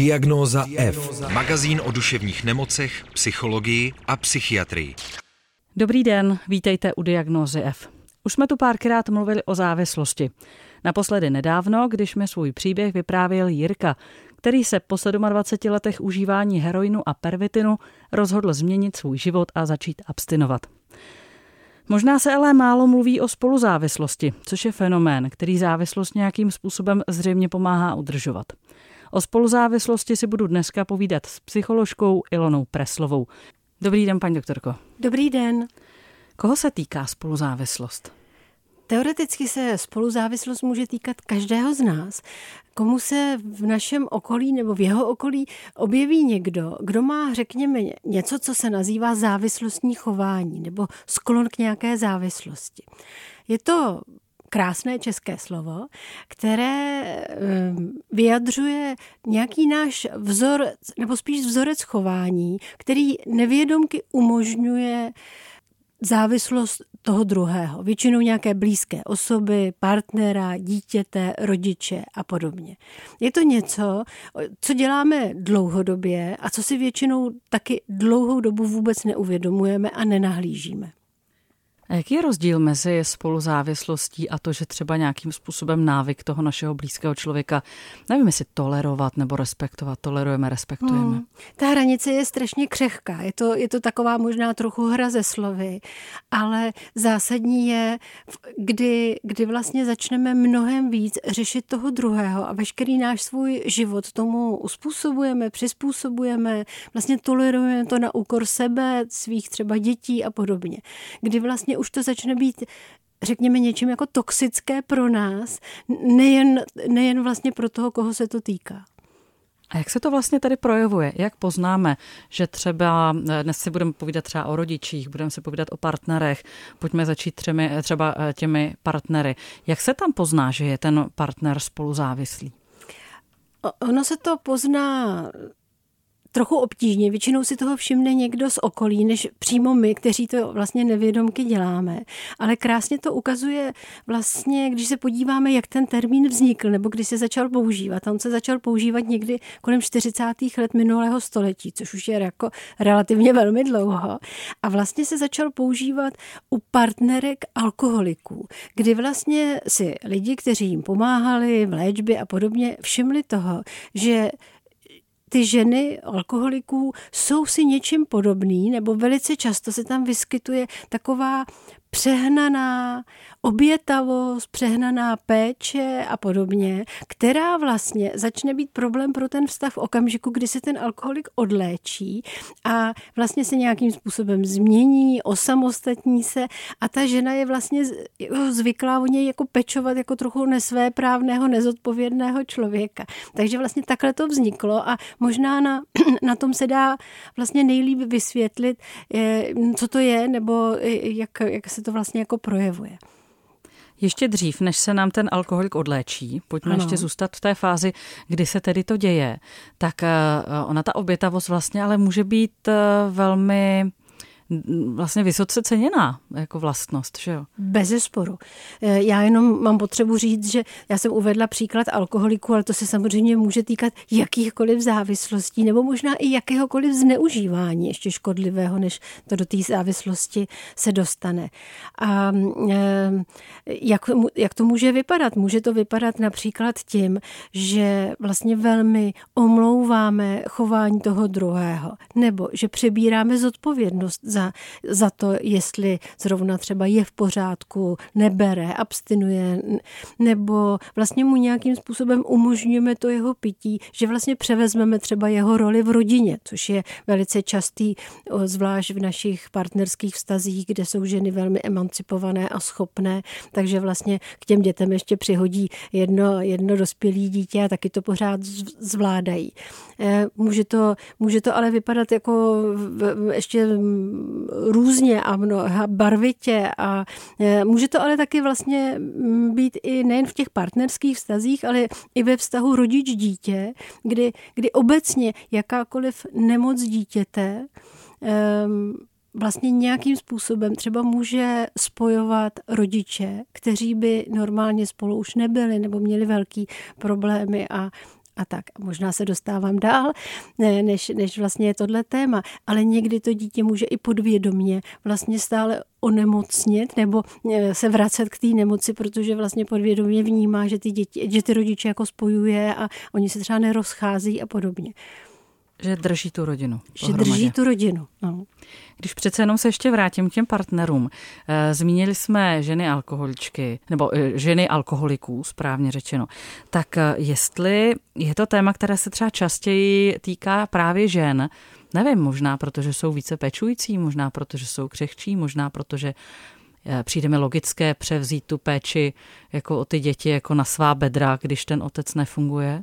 Diagnóza F. Magazín o duševních nemocech, psychologii a psychiatrii. Dobrý den, vítejte u Diagnózy F. Už jsme tu párkrát mluvili o závislosti. Naposledy nedávno, když mi svůj příběh vyprávěl Jirka, který se po 27 letech užívání heroinu a pervitinu rozhodl změnit svůj život a začít abstinovat. Možná se ale málo mluví o spoluzávislosti, což je fenomén, který závislost nějakým způsobem zřejmě pomáhá udržovat. O spoluzávislosti si budu dneska povídat s psycholožkou Ilonou Preslovou. Dobrý den, paní doktorko. Dobrý den. Koho se týká spoluzávislost? Teoreticky se spoluzávislost může týkat každého z nás. Komu se v našem okolí nebo v jeho okolí objeví někdo, kdo má, řekněme, něco, co se nazývá závislostní chování nebo sklon k nějaké závislosti. Je to krásné české slovo, které ehm, vyjadřuje nějaký náš vzor, nebo spíš vzorec chování, který nevědomky umožňuje závislost toho druhého. Většinou nějaké blízké osoby, partnera, dítěte, rodiče a podobně. Je to něco, co děláme dlouhodobě a co si většinou taky dlouhou dobu vůbec neuvědomujeme a nenahlížíme. A jaký je rozdíl mezi spoluzávislostí a to, že třeba nějakým způsobem návyk toho našeho blízkého člověka, nevím, jestli tolerovat nebo respektovat, tolerujeme, respektujeme? Hmm. Ta hranice je strašně křehká, je to, je to taková možná trochu hra ze slovy, ale zásadní je, kdy, kdy vlastně začneme mnohem víc řešit toho druhého a veškerý náš svůj život tomu uspůsobujeme, přizpůsobujeme, vlastně tolerujeme to na úkor sebe, svých třeba dětí a podobně. Kdy vlastně už to začne být řekněme, něčím jako toxické pro nás, nejen, nejen vlastně pro toho, koho se to týká. A jak se to vlastně tady projevuje? Jak poznáme, že třeba eh, dnes si budeme povídat třeba o rodičích, budeme si povídat o partnerech, pojďme začít třemi, eh, třeba eh, těmi partnery. Jak se tam pozná, že je ten partner spoluzávislý? Ono se to pozná trochu obtížně. Většinou si toho všimne někdo z okolí, než přímo my, kteří to vlastně nevědomky děláme. Ale krásně to ukazuje vlastně, když se podíváme, jak ten termín vznikl, nebo když se začal používat. On se začal používat někdy kolem 40. let minulého století, což už je jako relativně velmi dlouho. A vlastně se začal používat u partnerek alkoholiků, kdy vlastně si lidi, kteří jim pomáhali v léčbě a podobně, všimli toho, že ty ženy alkoholiků jsou si něčím podobný, nebo velice často se tam vyskytuje taková přehnaná obětavost, přehnaná péče a podobně, která vlastně začne být problém pro ten vztah v okamžiku, kdy se ten alkoholik odléčí a vlastně se nějakým způsobem změní, osamostatní se a ta žena je vlastně zvyklá o něj jako pečovat jako trochu nesvéprávného, nezodpovědného člověka. Takže vlastně takhle to vzniklo a možná na, na tom se dá vlastně nejlíp vysvětlit, eh, co to je, nebo eh, jak, jak se to vlastně jako projevuje. Ještě dřív, než se nám ten alkoholik odléčí, pojďme ano. ještě zůstat v té fázi, kdy se tedy to děje, tak eh, ona ta obětavost vlastně ale může být eh, velmi vlastně vysoce ceněná jako vlastnost, že jo? Bez zesporu. E, já jenom mám potřebu říct, že já jsem uvedla příklad alkoholiku, ale to se samozřejmě může týkat jakýchkoliv závislostí nebo možná i jakéhokoliv zneužívání ještě škodlivého, než to do té závislosti se dostane. A e, jak, jak to může vypadat? Může to vypadat například tím, že vlastně velmi omlouváme chování toho druhého, nebo že přebíráme zodpovědnost za za, za to, jestli zrovna třeba je v pořádku, nebere, abstinuje, nebo vlastně mu nějakým způsobem umožňujeme to jeho pití, že vlastně převezmeme třeba jeho roli v rodině, což je velice častý, zvlášť v našich partnerských vztazích, kde jsou ženy velmi emancipované a schopné, takže vlastně k těm dětem ještě přihodí jedno, jedno dospělé dítě a taky to pořád zvládají. Eh, může to, může to ale vypadat jako ještě různě a mnoha barvitě a e, může to ale taky vlastně mm, být i nejen v těch partnerských vztazích, ale i ve vztahu rodič-dítě, kdy, kdy obecně jakákoliv nemoc dítěte vlastně nějakým způsobem třeba může spojovat rodiče, kteří by normálně spolu už nebyli nebo měli velký problémy a a tak. Možná se dostávám dál, než, než vlastně je tohle téma, ale někdy to dítě může i podvědomně vlastně stále onemocnit nebo e, se vracet k té nemoci, protože vlastně podvědomě vnímá, že ty, děti, že ty rodiče jako spojuje a oni se třeba nerozchází a podobně. Že drží tu rodinu. Že drží tu rodinu. No. Když přece jenom se ještě vrátím k těm partnerům. Eh, zmínili jsme ženy alkoholičky, nebo eh, ženy alkoholiků, správně řečeno. Tak eh, jestli je to téma, které se třeba častěji týká právě žen, nevím, možná protože jsou více pečující, možná protože jsou křehčí, možná protože přijde mi logické převzít tu péči jako o ty děti jako na svá bedra, když ten otec nefunguje?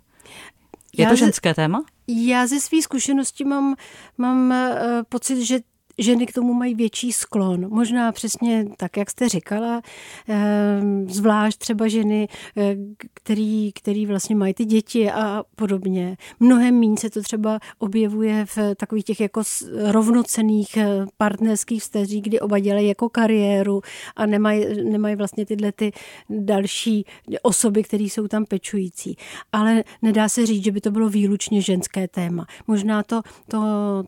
Je já to ženské téma? Já ze své zkušenosti mám, mám uh, pocit, že ženy k tomu mají větší sklon. Možná přesně tak, jak jste říkala, ehm, zvlášť třeba ženy, eh, který, který vlastně mají ty děti a podobně. Mnohem méně se to třeba objevuje v takových těch jako rovnocených eh, partnerských vztazích, kdy oba dělají jako kariéru a nemají, nemají vlastně tyhle ty další osoby, které jsou tam pečující. Ale nedá se říct, že by to bylo výlučně ženské téma. Možná to, to,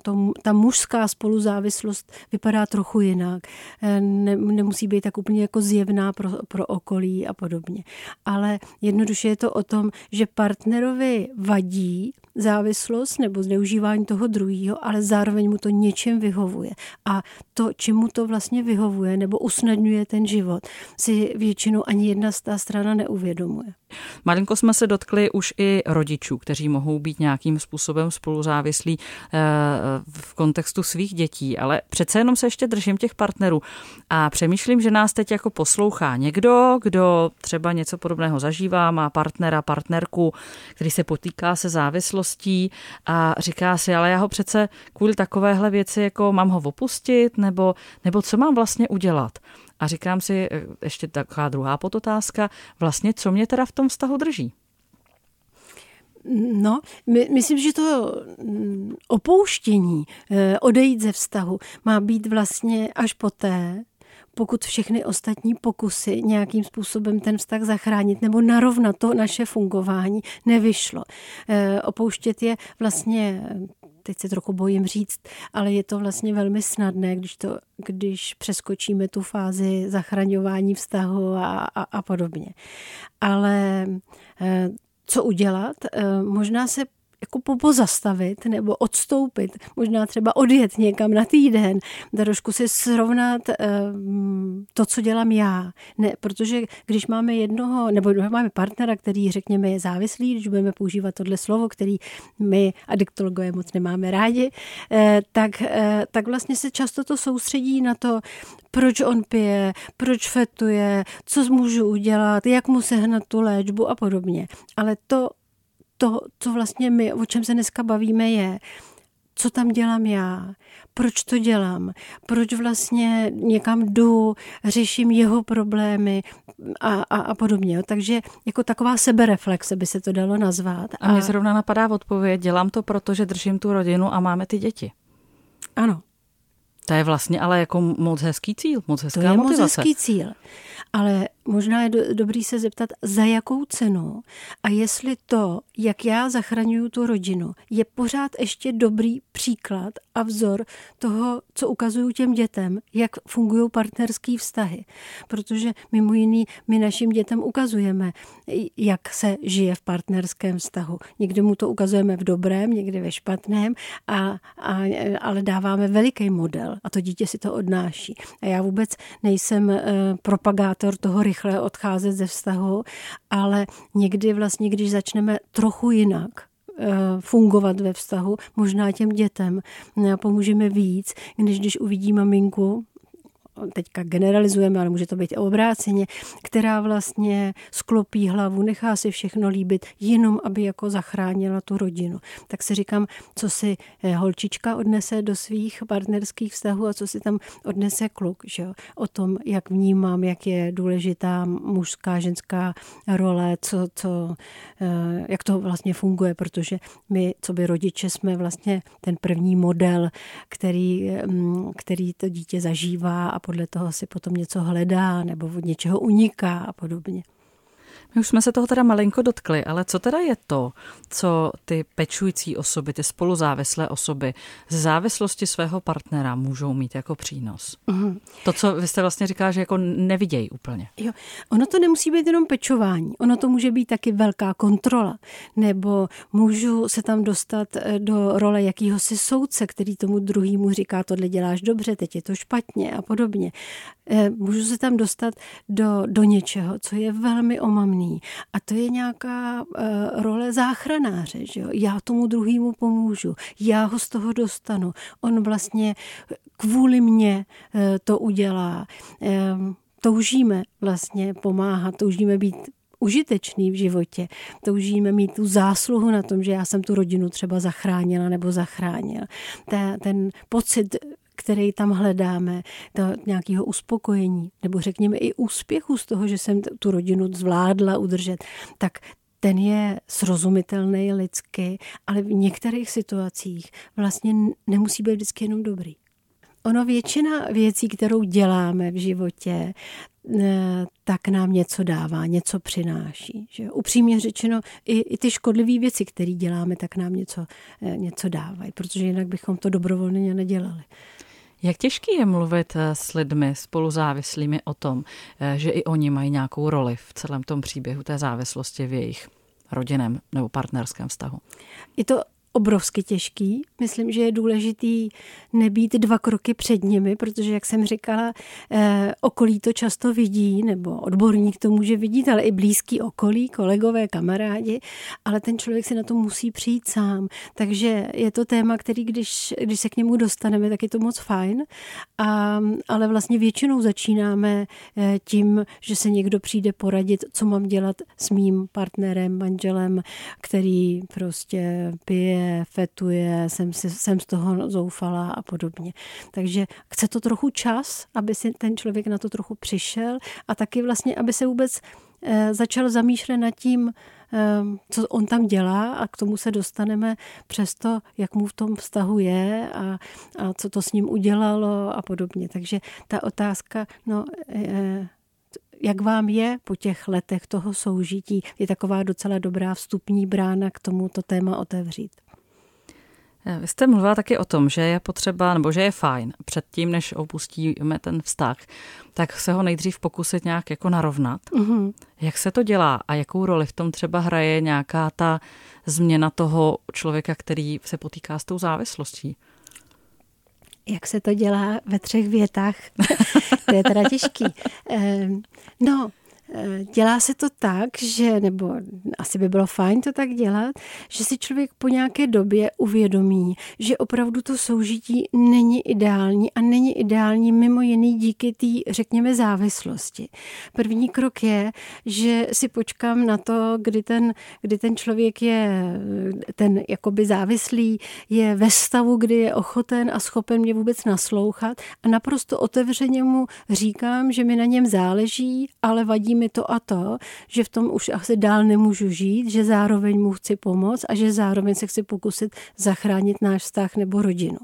to ta mužská spoluzávislost závislost vypadá trochu jinak. Eh, ne, nemusí být tak úplně jako zjevná pro, pro okolí a podobně. Ale jednoduše je to o tom, že partnerovi vadí závislost nebo zneužívání toho druhého, ale zároveň mu to něčem vyhovuje. A to, čemu to vlastně vyhovuje nebo usnadňuje ten život, si většinou ani jedna z ta strana neuvědomuje. Malinko jsme se dotkli už i rodičů, kteří mohou být nějakým způsobem spoluzávislí eh, v kontextu svých dětí, ale přece jenom se ještě držím těch partnerů a přemýšlím, že nás teď jako poslouchá někdo, kdo třeba něco podobného zažívá, má partnera, partnerku, který se potýká se závislostí a říká si, ale já ho přece kvůli takovéhle věci jako mám ho opustit, nebo, nebo co mám vlastně udělat. A říkám si, eh, ještě taková druhá podotázka, vlastně co mě teda v tom vztahu drží? No, my, myslím, že to mm, opouštění, eh, odejít ze vztahu, má být vlastně až poté, pokud všechny ostatní pokusy nějakým způsobem ten vztah zachránit nebo narovnat to naše fungování nevyšlo. Eh, opouštět je vlastně teď se trochu bojím říct, ale je to vlastně velmi snadné, když, to, když přeskočíme tu fázi zachraňování vztahu a, a, a podobně. Ale eh, co udělat? Eh, možná se jako pozastavit nebo odstoupit, možná třeba odjet někam na týden, trošku si srovnat um, to, co dělám já. Ne, protože když máme jednoho, nebo máme partnera, který, řekněme, je závislý, když budeme používat tohle slovo, který my adiktologové moc nemáme rádi, eh, tak, eh, tak vlastně se často to soustředí na to, proč on pije, proč fetuje, co můžu udělat, jak mu sehnat tu léčbu a podobně. Ale to to, co vlastně my, o čem se dneska bavíme, je, co tam dělám já, proč to dělám, proč vlastně někam jdu, řeším jeho problémy a, a, a podobně. Takže jako taková sebereflexe by se to dalo nazvat. A, a mě zrovna napadá odpověď, dělám to proto, že držím tu rodinu a máme ty děti. Ano. To je vlastně ale jako moc hezký cíl, moc hezká to je motivace. moc hezký cíl. Ale možná je do, dobrý se zeptat, za jakou cenu a jestli to, jak já zachraňuju tu rodinu, je pořád ještě dobrý příklad a vzor toho, co ukazuju těm dětem, jak fungují partnerské vztahy. Protože mimo jiný my našim dětem ukazujeme, jak se žije v partnerském vztahu. Někdy mu to ukazujeme v dobrém, někdy ve špatném, a, a, ale dáváme veliký model a to dítě si to odnáší. A já vůbec nejsem uh, propagátor toho rychle odcházet ze vztahu, ale někdy vlastně, když začneme trochu jinak, eh, fungovat ve vztahu, možná těm dětem eh, pomůžeme víc, než když uvidí maminku, teďka generalizujeme, ale může to být obráceně, která vlastně sklopí hlavu, nechá si všechno líbit, jenom aby jako zachránila tu rodinu. Tak si říkám, co si eh, holčička odnese do svých partnerských vztahů a co si tam odnese kluk. Že jo? O tom, jak vnímám, jak je důležitá mužská, ženská role, co, co, eh, jak to vlastně funguje, protože my, co by rodiče, jsme vlastně ten první model, který, mm, který to dítě zažívá a podle toho si potom něco hledá nebo od něčeho uniká a podobně. My už jsme se toho teda malinko dotkli, ale co teda je to, co ty pečující osoby, ty spoluzávislé osoby z závislosti svého partnera můžou mít jako přínos? Mm. To, co vy jste vlastně říká, že jako nevidějí úplně. Jo, ono to nemusí být jenom pečování, ono to může být taky velká kontrola, nebo můžu se tam dostat eh, do role jakýhosi soudce, který tomu druhému říká, tohle děláš dobře, teď je to špatně a podobně. Eh, můžu se tam dostat do, do něčeho, co je velmi omamný. A to je nějaká uh, role záchranáře. Že jo? Já tomu druhému pomůžu, já ho z toho dostanu. On vlastně kvůli mně uh, to udělá. Um, toužíme vlastně pomáhat, toužíme být užitečný v životě. Toužíme mít tu zásluhu na tom, že já jsem tu rodinu třeba zachránila nebo zachránil. Ta, ten pocit který tam hledáme, to nějakého uspokojení, nebo řekněme i úspěchu z toho, že jsem tu rodinu zvládla udržet, tak ten je srozumitelný lidsky, ale v některých situacích vlastně nemusí být vždycky jenom dobrý. Ono většina věcí, kterou děláme v životě, tak nám něco dává, něco přináší. Že? Upřímně řečeno, i, i ty škodlivé věci, které děláme, tak nám něco, eh, něco dávají, protože jinak bychom to dobrovolně nedělali. Jak těžký je mluvit eh, s lidmi spoluzávislými o tom, eh, že i oni mají nějakou roli v celém tom příběhu té závislosti v jejich rodinném nebo partnerském vztahu? Je to obrovsky těžký. Myslím, že je důležitý nebýt dva kroky před nimi, protože, jak jsem říkala, eh, okolí to často vidí, nebo odborník to může vidět, ale i blízký okolí, kolegové, kamarádi, ale ten člověk si na to musí přijít sám. Takže je to téma, který, když, když se k němu dostaneme, tak je to moc fajn, a, ale vlastně většinou začínáme eh, tím, že se někdo přijde poradit, co mám dělat s mým partnerem, manželem, který prostě pije fetuje, jsem, jsem z toho zoufala a podobně. Takže chce to trochu čas, aby si ten člověk na to trochu přišel a taky vlastně, aby se vůbec eh, začal zamýšlet nad tím, eh, co on tam dělá a k tomu se dostaneme přes to, jak mu v tom vztahu je a, a co to s ním udělalo a podobně. Takže ta otázka, no, eh, jak vám je po těch letech toho soužití, je taková docela dobrá vstupní brána k tomuto téma otevřít. Vy jste mluvila taky o tom, že je potřeba, nebo že je fajn předtím, než opustíme ten vztah, tak se ho nejdřív pokusit nějak jako narovnat. Mm-hmm. Jak se to dělá a jakou roli v tom třeba hraje nějaká ta změna toho člověka, který se potýká s tou závislostí? Jak se to dělá ve třech větách? to je teda těžký. Ehm, no, Eh, dělá se to tak, že, nebo asi by bylo fajn to tak dělat, že si člověk po nějaké době uvědomí, že opravdu to soužití není ideální a není ideální mimo jiný díky té, řekněme, závislosti. První krok je, že si počkám na to, kdy ten, kdy ten člověk je ten jakoby závislý, je ve stavu, kdy je ochoten a schopen mě vůbec naslouchat a naprosto otevřeně mu říkám, že mi na něm záleží, ale vadí mi to a to, že v tom už asi dál nemůžu žít, že zároveň mu chci pomoct a že zároveň se chci pokusit zachránit náš vztah nebo rodinu.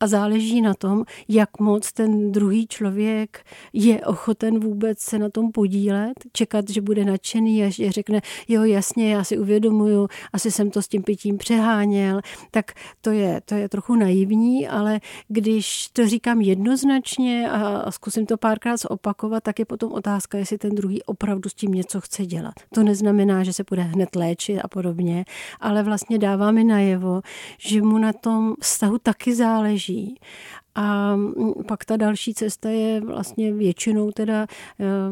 A záleží na tom, jak moc ten druhý člověk je ochoten vůbec se na tom podílet, čekat, že bude nadšený a že řekne, jo jasně, já si uvědomuju, asi jsem to s tím pitím přeháněl, tak to je, to je trochu naivní, ale když to říkám jednoznačně a, zkusím to párkrát opakovat, tak je potom otázka, jestli ten druhý opravdu s tím něco chce dělat. To neznamená, že se bude hned léčit a podobně, ale vlastně dává mi najevo, že mu na tom vztahu taky záleží a mm, pak ta další cesta je vlastně většinou teda e,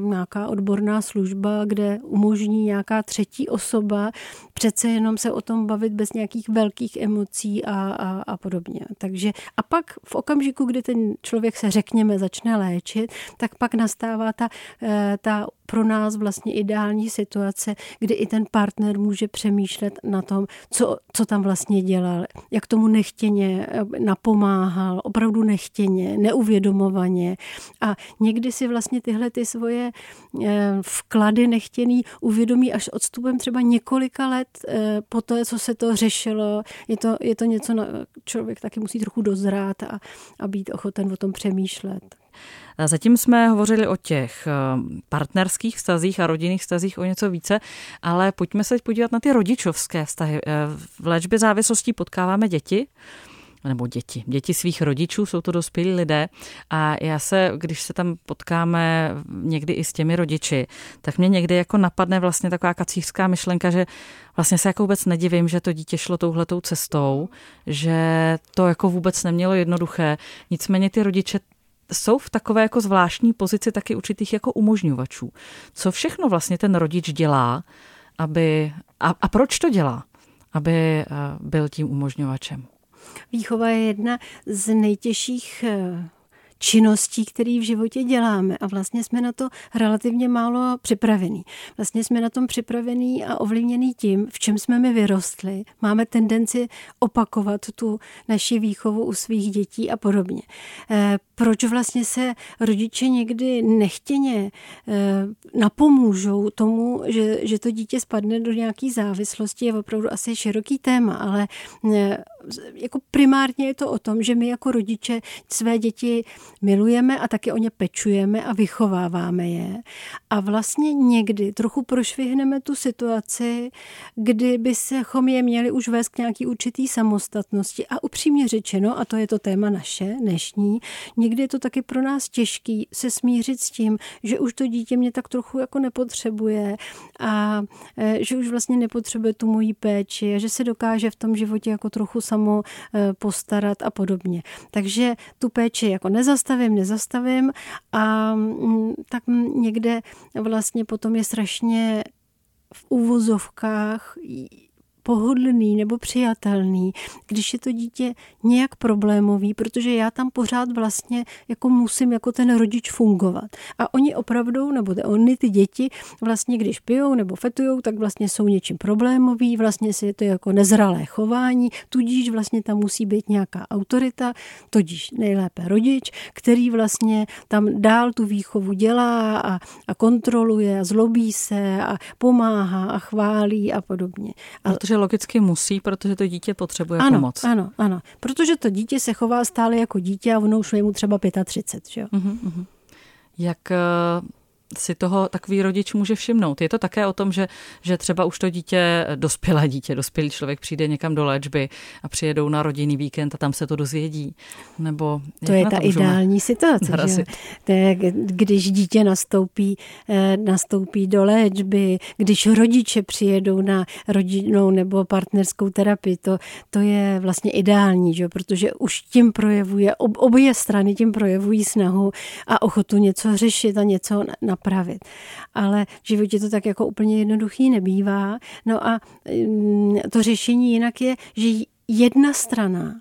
nějaká odborná služba, kde umožní nějaká třetí osoba přece jenom se o tom bavit bez nějakých velkých emocí a, a, a podobně. Takže a pak v okamžiku, kdy ten člověk se řekněme začne léčit, tak pak nastává ta, e, ta pro nás vlastně ideální situace, kdy i ten partner může přemýšlet na tom, co, co tam vlastně dělal, jak tomu nechtěně e, napomáhal, opravdu nechtěně, neuvědomovaně a někdy si vlastně tyhle ty svoje eh, vklady nechtěný uvědomí až odstupem třeba několika let eh, po to, co se to řešilo. Je to, je to něco, na člověk taky musí trochu dozrát a, a být ochoten o tom přemýšlet. Zatím jsme hovořili o těch eh, partnerských vztazích a rodinných vztazích o něco více, ale pojďme se podívat na ty rodičovské vztahy. V léčbě závislostí potkáváme děti, nebo děti, děti svých rodičů, jsou to dospělí lidé a já se, když se tam potkáme někdy i s těmi rodiči, tak mě někdy jako napadne vlastně taková kacířská myšlenka, že vlastně se jako vůbec nedivím, že to dítě šlo touhletou cestou, že to jako vůbec nemělo jednoduché. Nicméně ty rodiče jsou v takové jako zvláštní pozici taky určitých jako umožňovačů. Co všechno vlastně ten rodič dělá, aby, a, a proč to dělá, aby eh, byl tím umožňovačem? Výchova je jedna z nejtěžších eh, činností, které v životě děláme a vlastně jsme na to relativně málo připravení. Vlastně jsme na tom připravení a ovlivněný tím, v čem jsme my vyrostli. Máme tendenci opakovat tu naši výchovu u svých dětí a podobně. Eh, proč vlastně se rodiče někdy nechtěně eh, napomůžou tomu, že, že to dítě spadne do nějaké závislosti, je opravdu asi široký téma, ale eh, jako primárně je to o tom, že my jako rodiče své děti milujeme a taky o ně pečujeme a vychováváme je. A vlastně někdy trochu prošvihneme tu situaci, kdy by se je měli už vést k nějaký určitý samostatnosti. A upřímně řečeno, a to je to téma naše dnešní, někdy je to taky pro nás těžký se smířit s tím, že už to dítě mě tak trochu jako nepotřebuje a e, že už vlastně nepotřebuje tu moji péči a že se dokáže v tom životě jako trochu samo e, postarat a podobně. Takže tu péči jako nezastavím, nezastavím. A mm, tak někde vlastně potom je strašně v úvozovkách pohodlný nebo přijatelný, když je to dítě nějak problémový, protože já tam pořád vlastně jako musím jako ten rodič fungovat. A oni opravdu, nebo oni ty děti vlastně, když pijou nebo fetujou, tak vlastně jsou něčím problémový, vlastně si je to jako nezralé chování, tudíž vlastně tam musí být nějaká autorita, tudíž nejlépe rodič, který vlastně tam dál tu výchovu dělá a, a kontroluje a zlobí se a pomáhá a chválí a podobně. A Protože logicky musí, protože to dítě potřebuje ano, pomoc. Ano, ano. Protože to dítě se chová stále jako dítě a ono už je mu třeba 35, že jo? Uh-huh, uh-huh. Jak eh, si toho takový rodič může všimnout. Je to také o tom, že, že třeba už to dítě, dospělé dítě, dospělý člověk přijde někam do léčby a přijedou na rodinný víkend a tam se to dozvědí. Nebo to je ta ideální situace. Že? To je, když dítě nastoupí, eh, nastoupí do léčby, když rodiče přijedou na rodinnou nebo partnerskou terapii, to, to je vlastně ideální, že? protože už tím projevuje, ob, obě strany tím projevují snahu a ochotu něco řešit a něco na napravit. Ale v životě to tak jako úplně jednoduchý nebývá. No a mm, to řešení jinak je, že jedna strana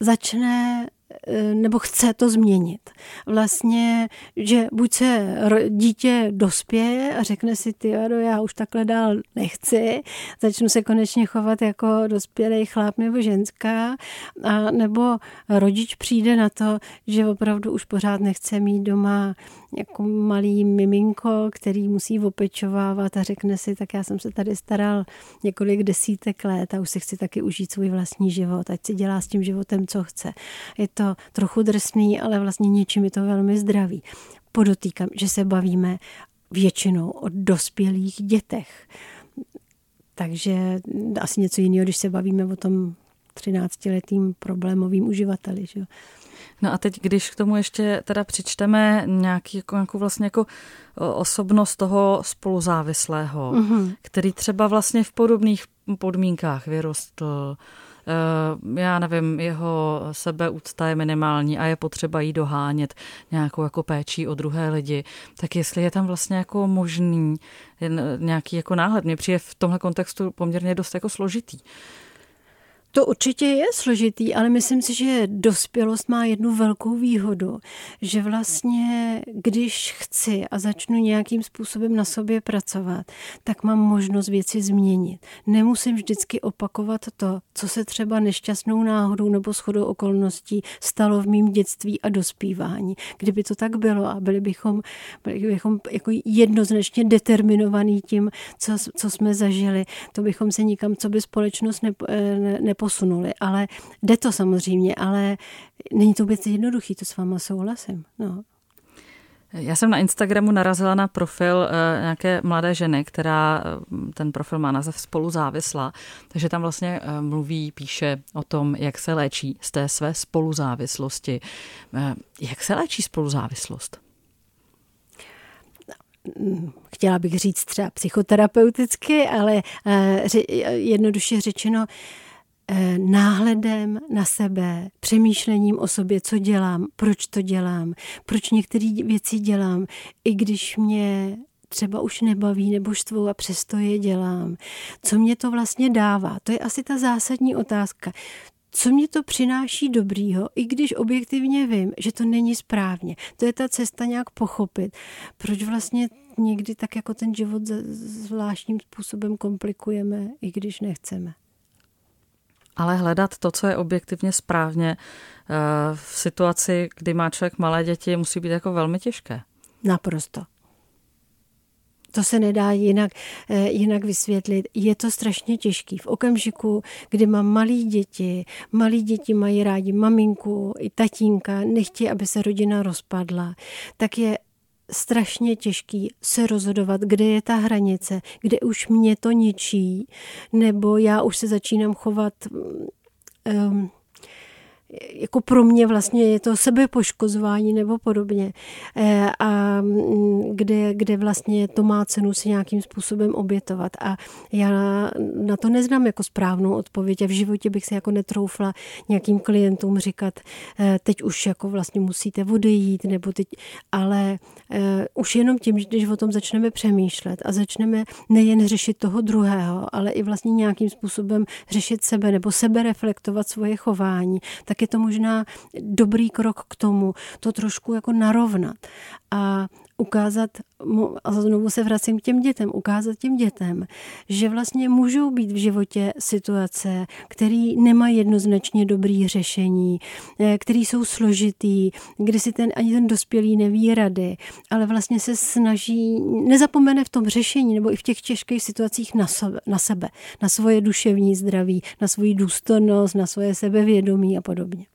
začne Eh, nebo chce to změnit. Vlastně, že buď se dítě dospěje a řekne si, ty já už takhle dál nechci, začnu se konečně chovat jako dospělý chlap nebo ženská, a nebo rodič přijde na to, že opravdu už pořád nechce mít doma jako malý miminko, který musí opečovávat a řekne si, tak já jsem se tady staral několik desítek let a už si chci taky užít svůj vlastní život, ať si dělá s tím životem, co chce. Je to trochu drsný, ale vlastně něčím je to velmi zdravý. Podotýkám, že se bavíme většinou o dospělých dětech. Takže asi něco jiného, když se bavíme o tom 13-letým problémovým uživateli. Že? No a teď, když k tomu ještě teda přičteme nějaký, jako, nějakou vlastně jako osobnost toho spoluzávislého, mm-hmm. který třeba vlastně v podobných podmínkách vyrostl, Eh, já nevím, jeho sebeúcta je minimální a je potřeba jí dohánět nějakou jako péčí o druhé lidi, tak jestli je tam vlastně jako možný nějaký jako náhled, mě přijde v tomhle kontextu poměrně dost jako složitý. To určitě je složitý, ale myslím si, že dospělost má jednu velkou výhodu, že vlastně, když chci a začnu nějakým způsobem na sobě pracovat, tak mám možnost věci změnit. Nemusím vždycky opakovat to, co se třeba nešťastnou náhodou nebo shodou okolností stalo v mém dětství a dospívání. Kdyby to tak bylo a byli bychom, byli bychom jako jednoznačně determinovaní tím, co, co jsme zažili, to bychom se nikam, co by společnost ne, ne, neposunuli. Ale jde to samozřejmě, ale není to vůbec jednoduchý, to s váma souhlasím. No. Já jsem na Instagramu narazila na profil uh, nějaké mladé ženy, která uh, ten profil má název spoluzávislá, takže tam vlastně uh, mluví, píše o tom, jak se léčí z té své spoluzávislosti. Jak se léčí spoluzávislost? Chtěla bych říct třeba psychoterapeuticky, ale jednoduše řečeno, Eh, náhledem na sebe, přemýšlením o sobě, co dělám, proč to dělám, proč některé věci dělám, i když mě třeba už nebaví nebo štvou a přesto je dělám. Co mě to vlastně dává? To je asi ta zásadní otázka. Co mě to přináší dobrýho, i když objektivně vím, že to není správně. To je ta cesta nějak pochopit, proč vlastně někdy tak jako ten život zvláštním způsobem komplikujeme, i když nechceme ale hledat to, co je objektivně správně eh, v situaci, kdy má člověk malé děti, musí být jako velmi těžké. Naprosto. To se nedá jinak, eh, jinak vysvětlit. Je to strašně těžký. V okamžiku, kdy mám malé děti, malí děti mají rádi maminku i tatínka, nechtějí, aby se rodina rozpadla, tak je strašně těžký se rozhodovat, kde je ta hranice, kde už mě to ničí, nebo já už se začínám chovat um, jako pro mě vlastně je to sebepoškozování nebo podobně. Eh, a mm, kde, kde vlastně to má cenu si nějakým způsobem obětovat. A já na to neznám jako správnou odpověď a v životě bych se jako netroufla nějakým klientům říkat, eh, teď už jako vlastně musíte odejít, nebo teď, ale eh, už jenom tím, když o tom začneme přemýšlet a začneme nejen řešit toho druhého, ale i vlastně nějakým způsobem řešit sebe nebo sebe reflektovat svoje chování, tak tak je to možná dobrý krok k tomu, to trošku jako narovnat. A ukázat, a znovu se vracím k těm dětem, ukázat těm dětem, že vlastně můžou být v životě situace, které nemají jednoznačně dobrý řešení, eh, které jsou složitý, kdy si ten, ani ten dospělý neví rady, ale vlastně se snaží, nezapomene v tom řešení nebo i v těch těžkých situacích na sebe, na, sebe, na svoje duševní zdraví, na svoji důstojnost, na svoje sebevědomí a podobně.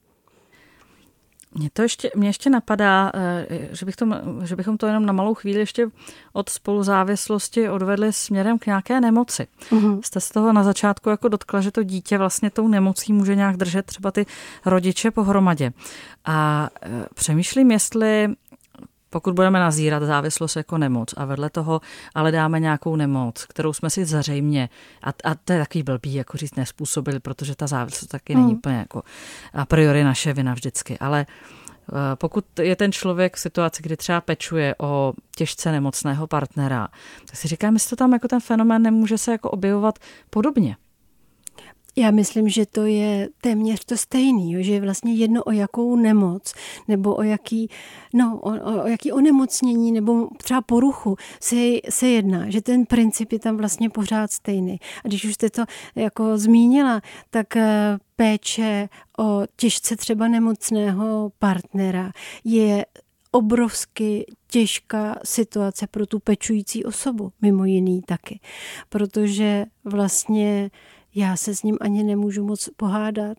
Mě to ještě, mě ještě napadá, eh, že, bych to, že bychom to jenom na malou chvíli ještě od spoluzávislosti odvedli směrem k nějaké nemoci. Uh-huh. Jste z toho na začátku jako dotkla, že to dítě vlastně tou nemocí může nějak držet třeba ty rodiče pohromadě. A eh, přemýšlím, jestli pokud budeme nazírat závislost jako nemoc a vedle toho ale dáme nějakou nemoc, kterou jsme si zařejmě, a, a to je takový blbý, jako říct nespůsobili, protože ta závislost taky mm. není úplně jako a priori naše vina vždycky, ale eh, pokud je ten člověk v situaci, kdy třeba pečuje o těžce nemocného partnera, tak si říkám, jestli to tam jako ten fenomén nemůže se jako objevovat podobně. Já myslím, že to je téměř to stejný, že je vlastně jedno o jakou nemoc nebo o jaký, no, o, o, jaký onemocnění nebo třeba poruchu se, se jedná, že ten princip je tam vlastně pořád stejný. A když už jste to jako zmínila, tak eh, péče o těžce třeba nemocného partnera je obrovsky těžká situace pro tu pečující osobu, mimo jiný taky. Protože vlastně já se s ním ani nemůžu moc pohádat,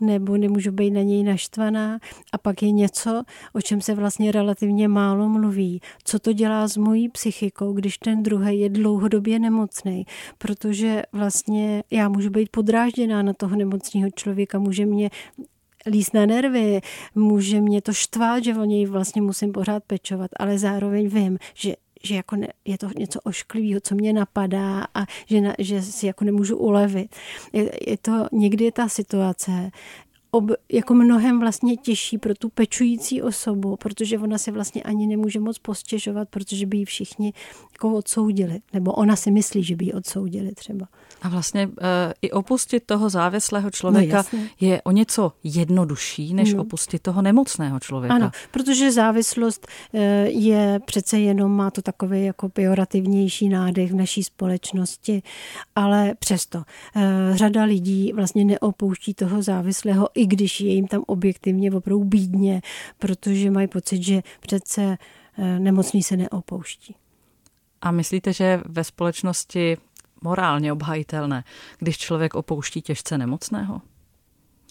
nebo nemůžu být na něj naštvaná. A pak je něco, o čem se vlastně relativně málo mluví. Co to dělá s mojí psychikou, když ten druhý je dlouhodobě nemocný? Protože vlastně já můžu být podrážděná na toho nemocného člověka, může mě líst na nervy, může mě to štvát, že o něj vlastně musím pořád pečovat, ale zároveň vím, že že jako ne, je to něco ošklivého, co mě napadá a že, na, že si jako nemůžu ulevit. Je, je to, někdy je ta situace ob, jako mnohem vlastně těžší pro tu pečující osobu, protože ona si vlastně ani nemůže moc postěžovat, protože by ji všichni jako odsoudili, nebo ona si myslí, že by ji odsoudili třeba. A vlastně uh, i opustit toho závislého člověka no, je o něco jednodušší, než no. opustit toho nemocného člověka. Ano, protože závislost uh, je přece jenom, má to takový jako pejorativnější nádech v naší společnosti, ale přesto uh, řada lidí vlastně neopouští toho závislého, i když je jim tam objektivně opravdu bídně, protože mají pocit, že přece uh, nemocný se neopouští. A myslíte, že ve společnosti morálně obhajitelné, když člověk opouští těžce nemocného?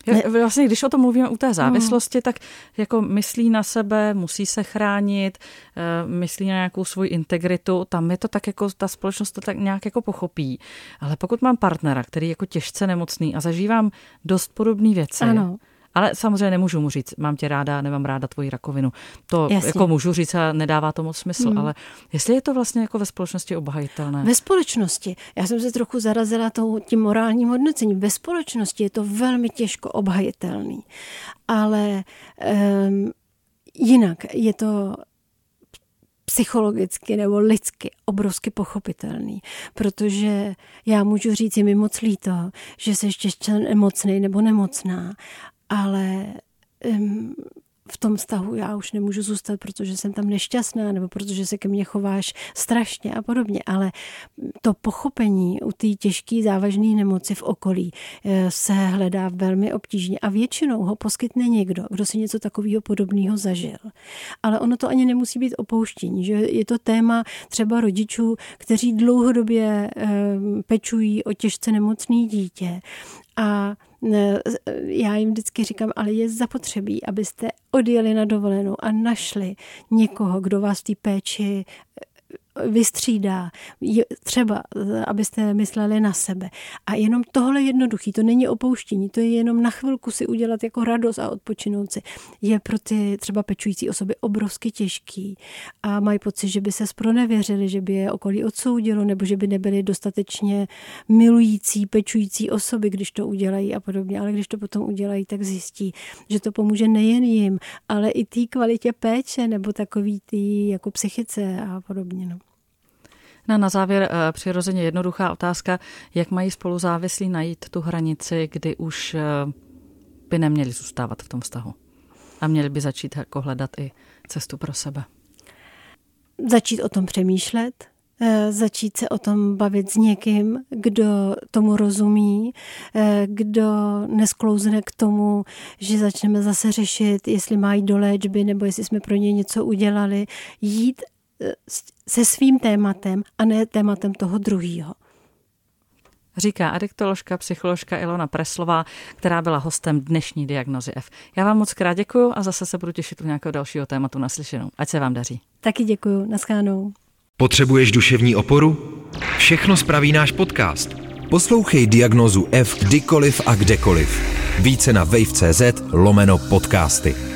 Ne. Vlastně, když o tom mluvíme u té závislosti, tak jako myslí na sebe, musí se chránit, eh, myslí na nějakou svoji integritu, tam je to tak jako, ta společnost to tak nějak jako pochopí. Ale pokud mám partnera, který je jako těžce nemocný a zažívám dost podobné věci, ano ale samozřejmě nemůžu mu říct, mám tě ráda, nemám ráda tvoji rakovinu. To Jasně. jako můžu říct a nedává to moc smysl, hmm. ale jestli je to vlastně jako ve společnosti obhajitelné? Ve společnosti, já jsem se trochu zarazila tou, tím morálním hodnocením, ve společnosti je to velmi těžko obhajitelný, ale um, jinak je to psychologicky nebo lidsky obrovsky pochopitelný, protože já můžu říct, je mi moc líto, že jsi ještě nemocný nebo nemocná ale um, v tom vztahu já už nemůžu zůstat, protože jsem tam nešťastná nebo protože se ke mně chováš strašně a podobně. Ale to pochopení u té těžké závažné nemoci v okolí eh, se hledá velmi obtížně a většinou ho poskytne někdo, kdo si něco takového podobného zažil. Ale ono to ani nemusí být opouštění, že je to téma třeba rodičů, kteří dlouhodobě pečují o těžce nemocné dítě a já jim vždycky říkám, ale je zapotřebí, abyste odjeli na dovolenou a našli někoho, kdo vás v té péči vystřídá, třeba abyste mysleli na sebe. A jenom tohle jednoduchý, to není opouštění, to je jenom na chvilku si udělat jako radost a odpočinout si. Je pro ty třeba pečující osoby obrovsky těžký a mají pocit, že by se spronevěřili, že by je okolí odsoudilo, nebo že by nebyli dostatečně milující, pečující osoby, když to udělají a podobně. Ale když to potom udělají, tak zjistí, že to pomůže nejen jim, ale i té kvalitě péče nebo takový tý jako psychice a podobně. No. No, na závěr eh, přirozeně jednoduchá otázka, jak mají spoluzávislí najít tu hranici, kdy už eh, by neměli zůstávat v tom vztahu a měli by začít jako hledat i cestu pro sebe. Začít o tom přemýšlet, eh, začít se o tom bavit s někým, kdo tomu rozumí, kdo nesklouzne k tomu, že začneme zase řešit, jestli mají do léčby nebo jestli jsme pro ně něco udělali. Jít se svým tématem a ne tématem toho druhého. Říká adiktoložka, psycholožka Ilona Preslová, která byla hostem dnešní diagnozy F. Já vám moc krát děkuju a zase se budu těšit u nějakého dalšího tématu naslyšenou. Ať se vám daří. Taky děkuju. Naschánou. Potřebuješ duševní oporu? Všechno spraví náš podcast. Poslouchej diagnozu F kdykoliv a kdekoliv. Více na wave.cz lomeno podcasty.